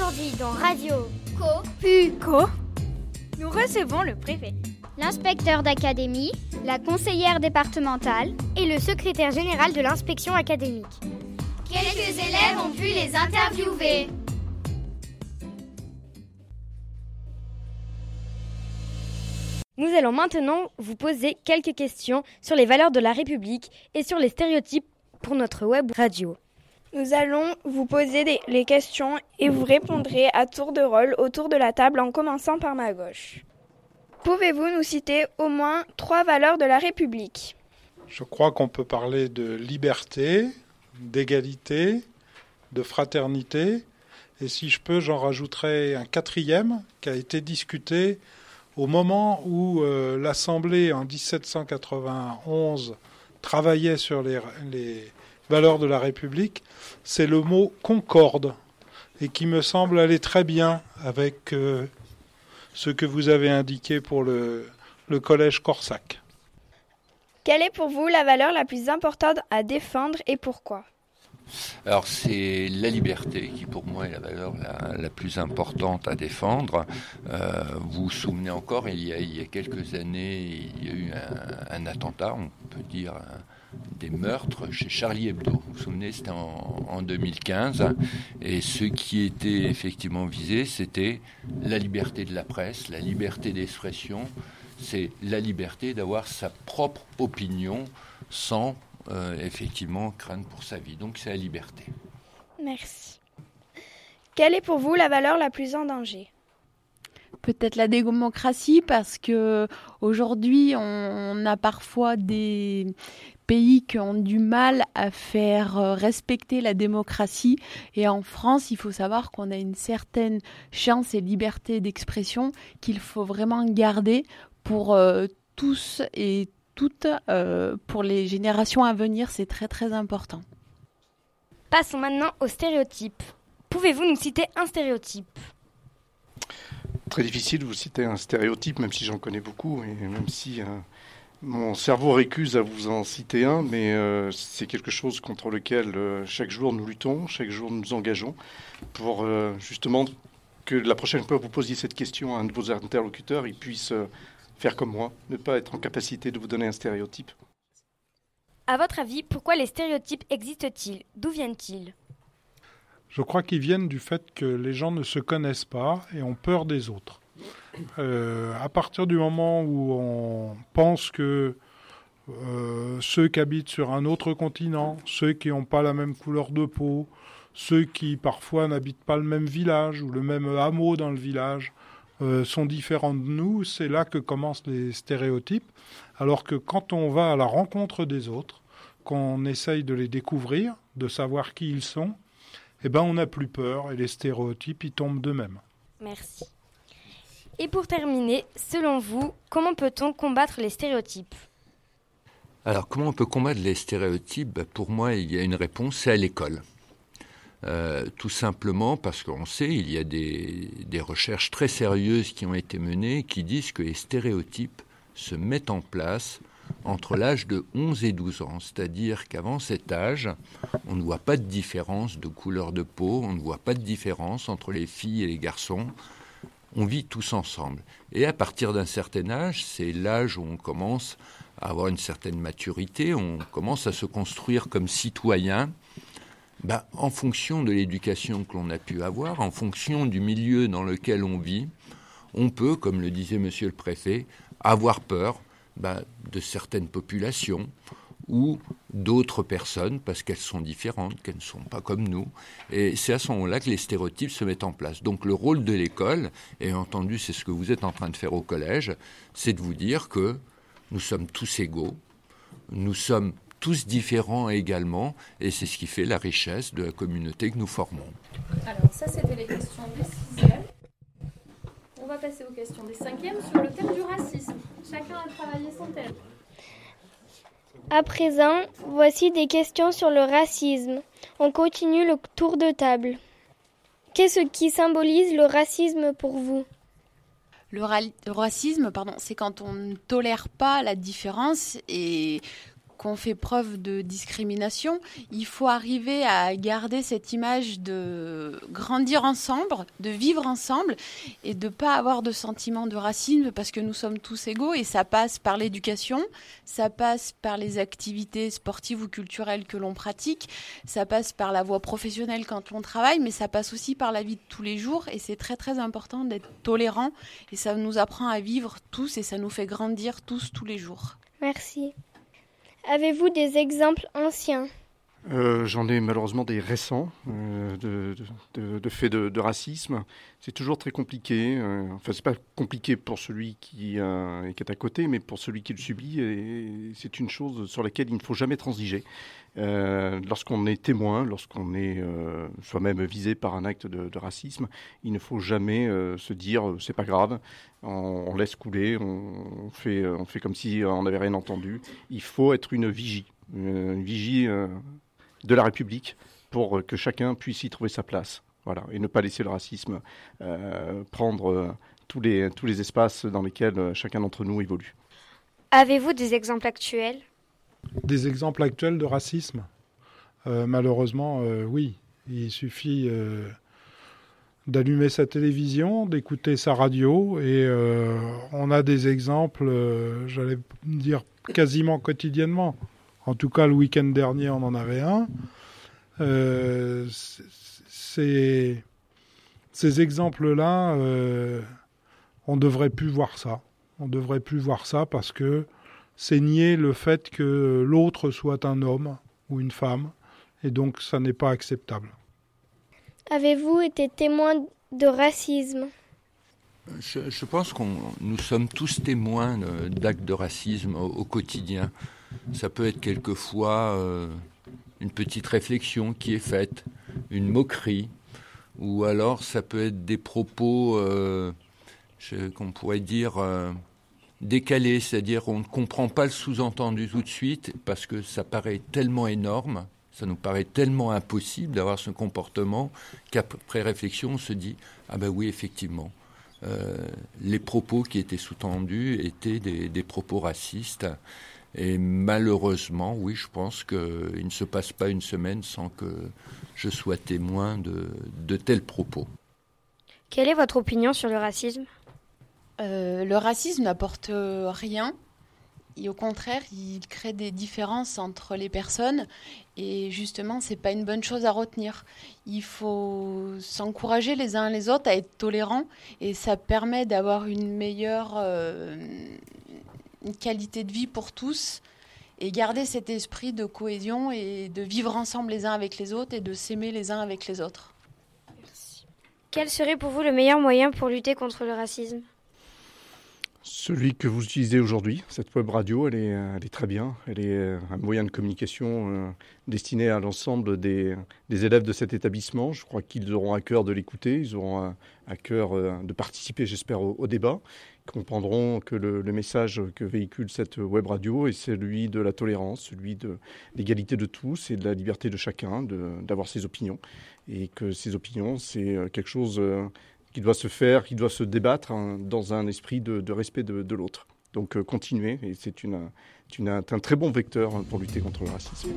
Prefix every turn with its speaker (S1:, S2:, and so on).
S1: Aujourd'hui dans Radio
S2: Co,
S1: Pu, Co, nous recevons le préfet,
S2: l'inspecteur d'académie, la conseillère départementale
S1: et le secrétaire général de l'inspection académique.
S2: Quelques élèves ont pu les interviewer.
S3: Nous allons maintenant vous poser quelques questions sur les valeurs de la République et sur les stéréotypes pour notre web radio.
S4: Nous allons vous poser les questions et vous répondrez à tour de rôle autour de la table en commençant par ma gauche. Pouvez-vous nous citer au moins trois valeurs de la République?
S5: Je crois qu'on peut parler de liberté, d'égalité, de fraternité. Et si je peux, j'en rajouterai un quatrième qui a été discuté au moment où euh, l'Assemblée en 1791 travaillait sur les, les valeurs de la République, c'est le mot concorde et qui me semble aller très bien avec euh, ce que vous avez indiqué pour le collège Corsac.
S4: Quelle est pour vous la valeur la plus importante à défendre et pourquoi?
S6: Alors c'est la liberté qui pour moi est la valeur la, plus importante à défendre. Euh, vous vous souvenez encore, il y, a, quelques années, il y a eu un, un attentat, on peut dire des meurtres chez Charlie Hebdo. Vous vous souvenez, c'était en, en, 2015. Et ce qui était effectivement visé, c'était la liberté de la presse, la liberté d'expression. C'est la liberté d'avoir sa propre opinion sans euh, effectivement craindre pour sa vie. Donc c'est la liberté.
S4: Merci. Quelle est pour vous la valeur la plus en danger?
S7: Peut-être la démocratie parce que aujourd'hui on a parfois des pays qui ont du mal à faire respecter la démocratie et en France il faut savoir qu'on a une certaine chance et liberté d'expression qu'il faut vraiment garder pour euh, tous et toutes euh, pour les générations à venir, c'est très très important.
S3: Passons maintenant aux stéréotypes. Pouvez-vous nous citer un stéréotype?
S8: Très difficile de vous citer un stéréotype, même si j'en connais beaucoup, et même si euh, mon cerveau récuse à vous en citer un, mais euh, c'est quelque chose contre lequel euh, chaque jour nous luttons, chaque jour nous nous engageons, pour euh, justement que la prochaine fois que vous posiez cette question à un de vos interlocuteurs, il puisse euh, faire comme moi, ne pas être en capacité de vous donner un stéréotype.
S3: À votre avis, pourquoi les stéréotypes existent-ils? D'où viennent-ils?
S5: Je crois qu'ils viennent du fait que les gens ne se connaissent pas et ont peur des autres. Euh, à partir du moment où on pense que euh, ceux qui habitent sur un autre continent, ceux qui n'ont pas la même couleur de peau, ceux qui parfois n'habitent pas le même village ou le même hameau dans le village, euh, sont différents de nous, c'est là que commencent les stéréotypes. Alors que quand on va à la rencontre des autres, qu'on essaye de les découvrir, de savoir qui ils sont, eh ben on n'a plus peur et les stéréotypes ils tombent d'eux-mêmes.
S3: Merci. Et pour terminer, selon vous, comment peut-on combattre les stéréotypes?
S6: Alors comment on peut combattre les stéréotypes? Ben, Pour moi, il y a une réponse, c'est à l'école. Euh, tout simplement parce qu'on sait, il y a des, des, recherches très sérieuses qui ont été menées qui disent que les stéréotypes se mettent en place entre l'âge de 11 et 12 ans. C'est-à-dire qu'avant cet âge, on ne voit pas de différence de couleur de peau, on ne voit pas de différence entre les filles et les garçons. On vit tous ensemble. Et à partir d'un certain âge, c'est l'âge où on commence à avoir une certaine maturité, on commence à se construire comme citoyen ben, en fonction de l'éducation que l'on a pu avoir, en fonction du milieu dans lequel on vit, on peut, comme le disait Monsieur le Préfet, avoir peur ben, de certaines populations ou d'autres personnes parce qu'elles sont différentes, qu'elles ne sont pas comme nous. Et c'est à ce moment-là que les stéréotypes se mettent en place. Donc le rôle de l'école, et entendu c'est ce que vous êtes en train de faire au collège, c'est de vous dire que nous sommes tous égaux, nous sommes tous différents également, et c'est ce qui fait la richesse de la communauté que nous formons.
S9: Alors ça, c'était les questions des sixièmes. On va passer aux questions des cinquièmes sur le thème du racisme. Chacun a travaillé son thème.
S1: À présent, voici des questions sur le racisme. On continue le tour de table. Qu'est-ce qui symbolise le racisme pour vous?
S7: Le, ra le, racisme, pardon, c'est quand on ne tolère pas la différence et qu'on fait preuve de discrimination. Il faut arriver à garder cette image de grandir ensemble, de vivre ensemble et de pas avoir de sentiment de racisme parce que nous sommes tous égaux et ça passe par l'éducation, ça passe par les activités sportives ou culturelles que l'on pratique, ça passe par la voie professionnelle quand on travaille, mais ça passe aussi par la vie de tous les jours et c'est très très important d'être tolérant et ça nous apprend à vivre tous et ça nous fait grandir tous tous les jours.
S1: Merci. Avez-vous des exemples anciens?
S8: Euh, J'en ai malheureusement des récents euh, de, faits de, racisme. C'est toujours très compliqué. Euh, enfin, c'est pas compliqué pour celui qui, est à côté, mais pour celui qui le subit. C'est une chose sur laquelle il ne faut jamais transiger. lorsqu'on est témoin, lorsqu'on est soi-même visé par un acte de, racisme, il ne faut jamais se dire c'est pas grave, on, laisse couler, on, fait, on fait comme si on n'avait rien entendu. Il faut être une vigie, une vigie de la République pour que chacun puisse y trouver sa place. Voilà, et ne pas laisser le racisme euh, prendre euh, tous, les, tous les espaces dans lesquels euh, chacun d'entre nous évolue.
S3: Avez-vous des exemples actuels?
S5: Des exemples actuels de racisme? Malheureusement, oui. Il suffit d'allumer sa télévision, d'écouter sa radio, et on a des exemples, j'allais dire, quasiment quotidiennement. En tout cas, le week-end dernier, on en avait un. Euh, ces, exemples-là, euh, on ne devrait plus voir ça. On ne devrait plus voir ça parce que c'est nier le fait que l'autre soit un homme ou une femme, et donc ça n'est pas acceptable.
S1: Avez-vous été témoin de racisme?
S6: Je, pense que nous sommes tous témoins d'actes de racisme au quotidien. Ça peut être quelquefois euh, une petite réflexion qui est faite, une moquerie, ou alors ça peut être des propos euh, qu'on pourrait dire euh, décalés, c'est-à-dire on ne comprend pas le sous-entendu tout de suite parce que ça paraît tellement énorme, ça nous paraît tellement impossible d'avoir ce comportement qu'après réflexion on se dit ah ben oui effectivement. les propos qui étaient sous-tendus étaient des propos racistes et malheureusement, oui, je pense qu'il ne se passe pas une semaine sans que je sois témoin de, tels propos.
S3: Quelle est votre opinion sur le racisme?
S7: Euh, Le racisme n'apporte rien. Et au contraire, il crée des différences entre les personnes. Et justement, c'est pas une bonne chose à retenir. Il faut s'encourager les uns les autres à être tolérants. Et ça permet d'avoir une meilleure euh, une qualité de vie pour tous et garder cet esprit de cohésion et de vivre ensemble les uns avec les autres et de s'aimer les uns avec les autres.
S3: Quel serait pour vous le meilleur moyen pour lutter contre le racisme?
S8: Celui que vous utilisez aujourd'hui, cette web radio, elle est, est, très bien. Elle est euh, un moyen de communication euh, destiné à l'ensemble des, élèves de cet établissement. Je crois qu'ils auront à cœur de l'écouter, ils auront à, cœur euh, de participer, j'espère, au, débat. Ils comprendront que le, le, message que véhicule cette web radio est celui de la tolérance, celui de l'égalité de tous et de la liberté de chacun d'avoir ses opinions. Et que ces opinions, c'est quelque chose qui doit se faire, qui doit se débattre hein, dans un esprit de, respect de, l'autre. Donc euh, continuer, et c'est une, un très bon vecteur pour lutter contre le racisme.